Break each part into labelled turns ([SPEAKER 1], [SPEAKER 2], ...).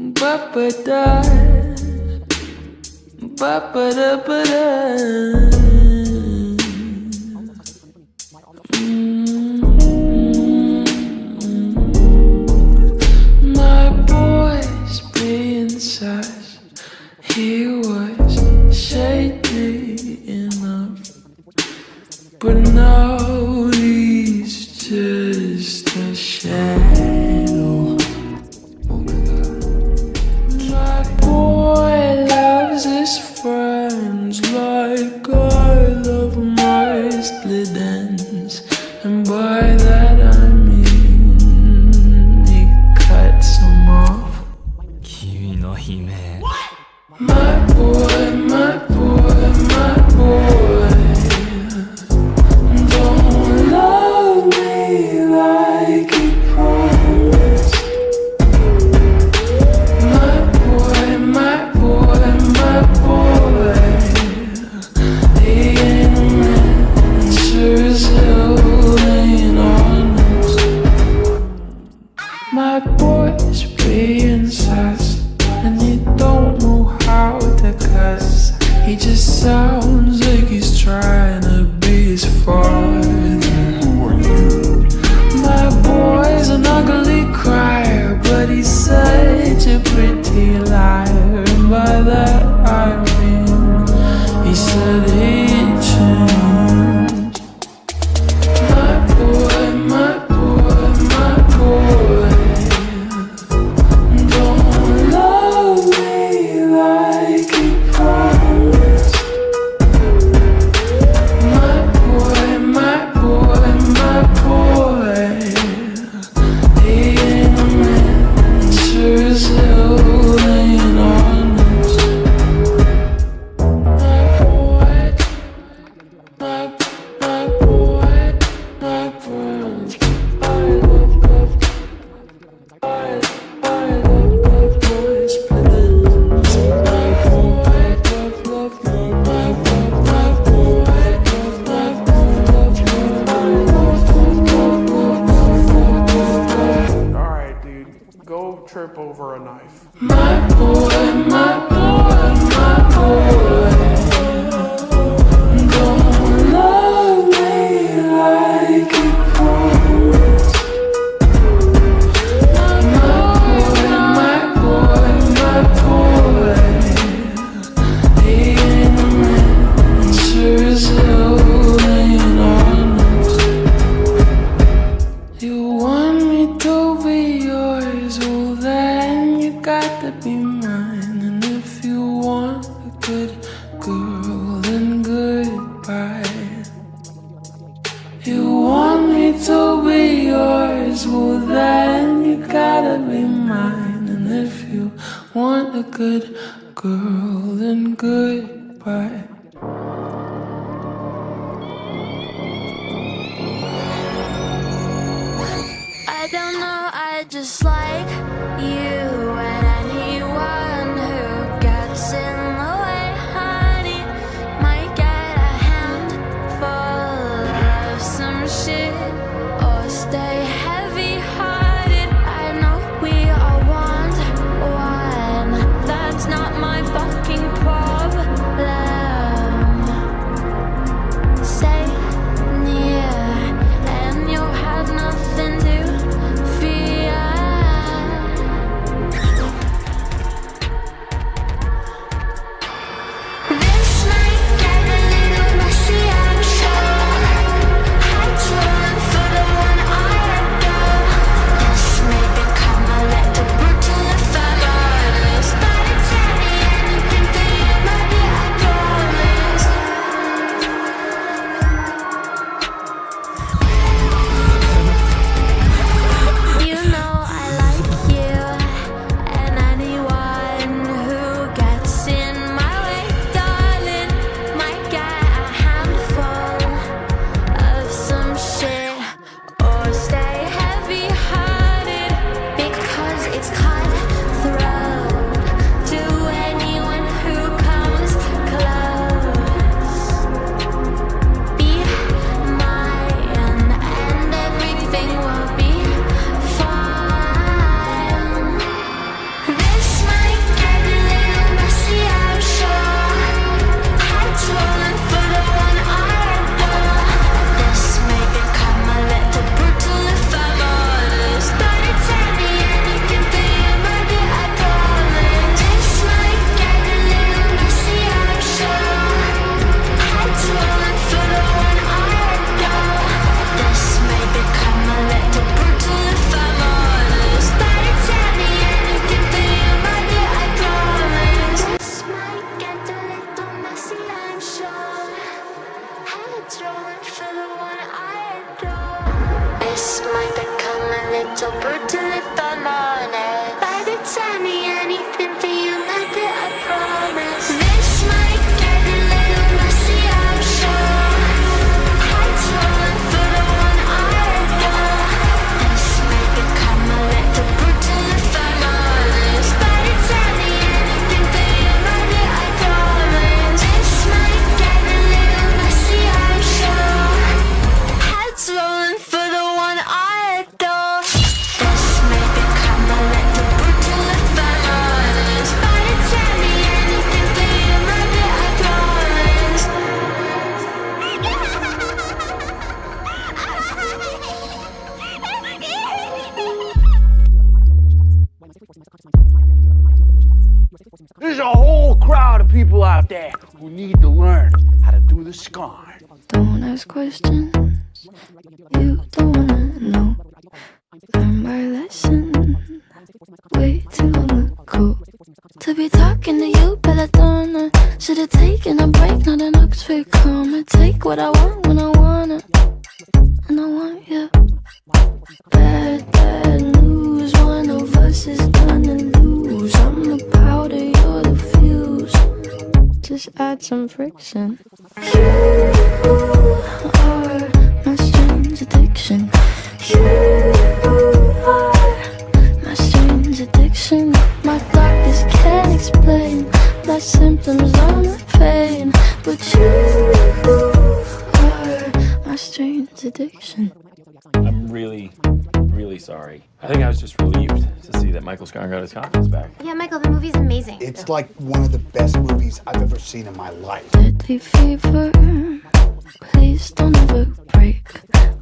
[SPEAKER 1] Papa da Papa da da mm. My boy's being such. He was shady enough But now
[SPEAKER 2] What. trip over a knife.
[SPEAKER 1] My boy, my boy, my boy. you want me to be yours, well then you gotta be mine. And if you want a good girl, then goodbye.
[SPEAKER 3] I don't know, I just like you.
[SPEAKER 4] little
[SPEAKER 3] bird to the
[SPEAKER 5] Don't ask questions you don't wanna know. Learn my lesson way too Just add some friction. You are my strange addiction. You are my strange addiction. My doctors can't explain my symptoms or my pain, but you are my strange addiction.
[SPEAKER 6] I'm really, really sorry. I think I was just relieved to see that Michael Scarn got his confidence back.
[SPEAKER 7] Yeah, Michael, the movie's amazing.
[SPEAKER 8] It's like one of the best movies I've ever seen in my life.
[SPEAKER 5] Deadly fever. Please don't ever break.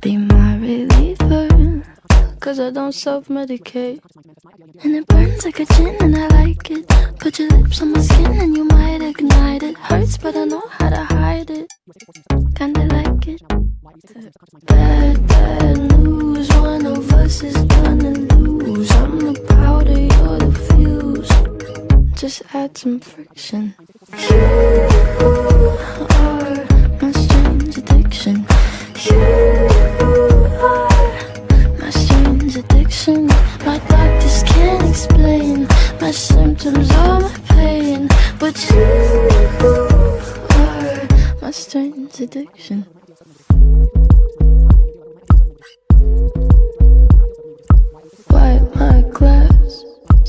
[SPEAKER 5] Be my reliever. Cause I don't self medicate. And it burns like a gin, and I like it. Put your lips on my skin, and you might ignite it. Hurts, but I know how to hide it. Kinda like it. Bad, bad news. One of us is gonna lose. I'm the powder, you're the fuse. Just add some friction. You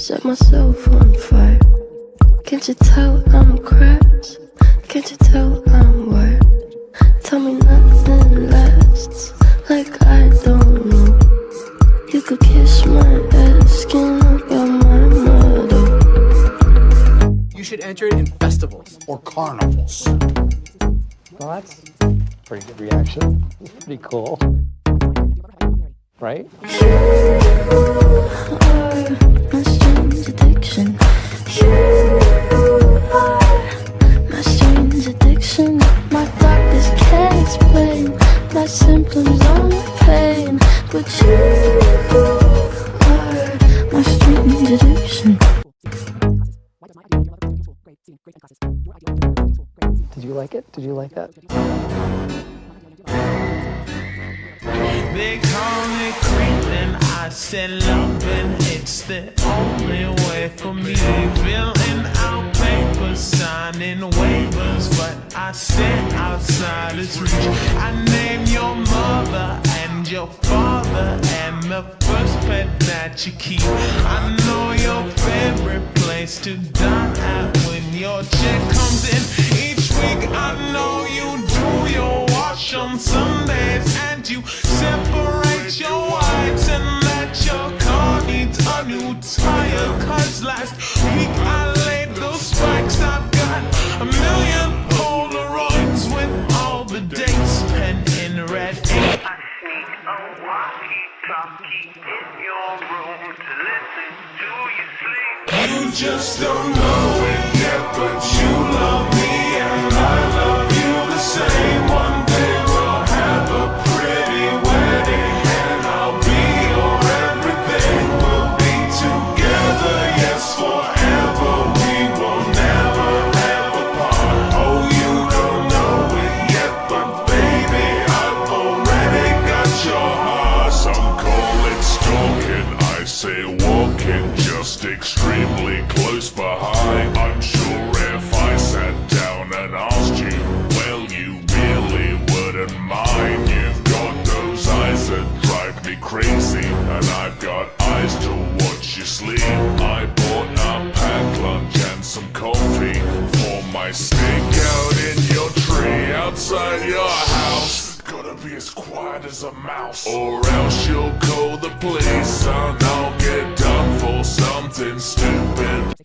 [SPEAKER 5] set myself on fire. Can't you tell I'm cracked? Can't you tell I'm wired? Tell me nothing lasts, like I don't know. You could kiss my ass, skin up on my motto.
[SPEAKER 9] You should enter it in festivals.
[SPEAKER 8] Or carnivals.
[SPEAKER 6] Well, that's pretty good reaction. Pretty cool. Right?
[SPEAKER 5] You are my strange addiction. You are my strange addiction. My doctors can't explain my symptoms or my pain, but you are my strange addiction.
[SPEAKER 6] Did you like it? Did you like that?
[SPEAKER 10] They call me creeping, I said loving, it's the only way for me. Filling out papers, signing waivers, but I stay outside its reach. I name your mother and your father and the first pet that you keep. I know your favorite place to dine at when your check comes in each week. I know you do your wash on Sundays just don't know it yet, but you love me
[SPEAKER 7] sleep. I bought a packed lunch and some coffee for my stakeout in your tree outside your house. Gotta be as quiet as a mouse, or else you'll call the police and I'll get done for something stupid.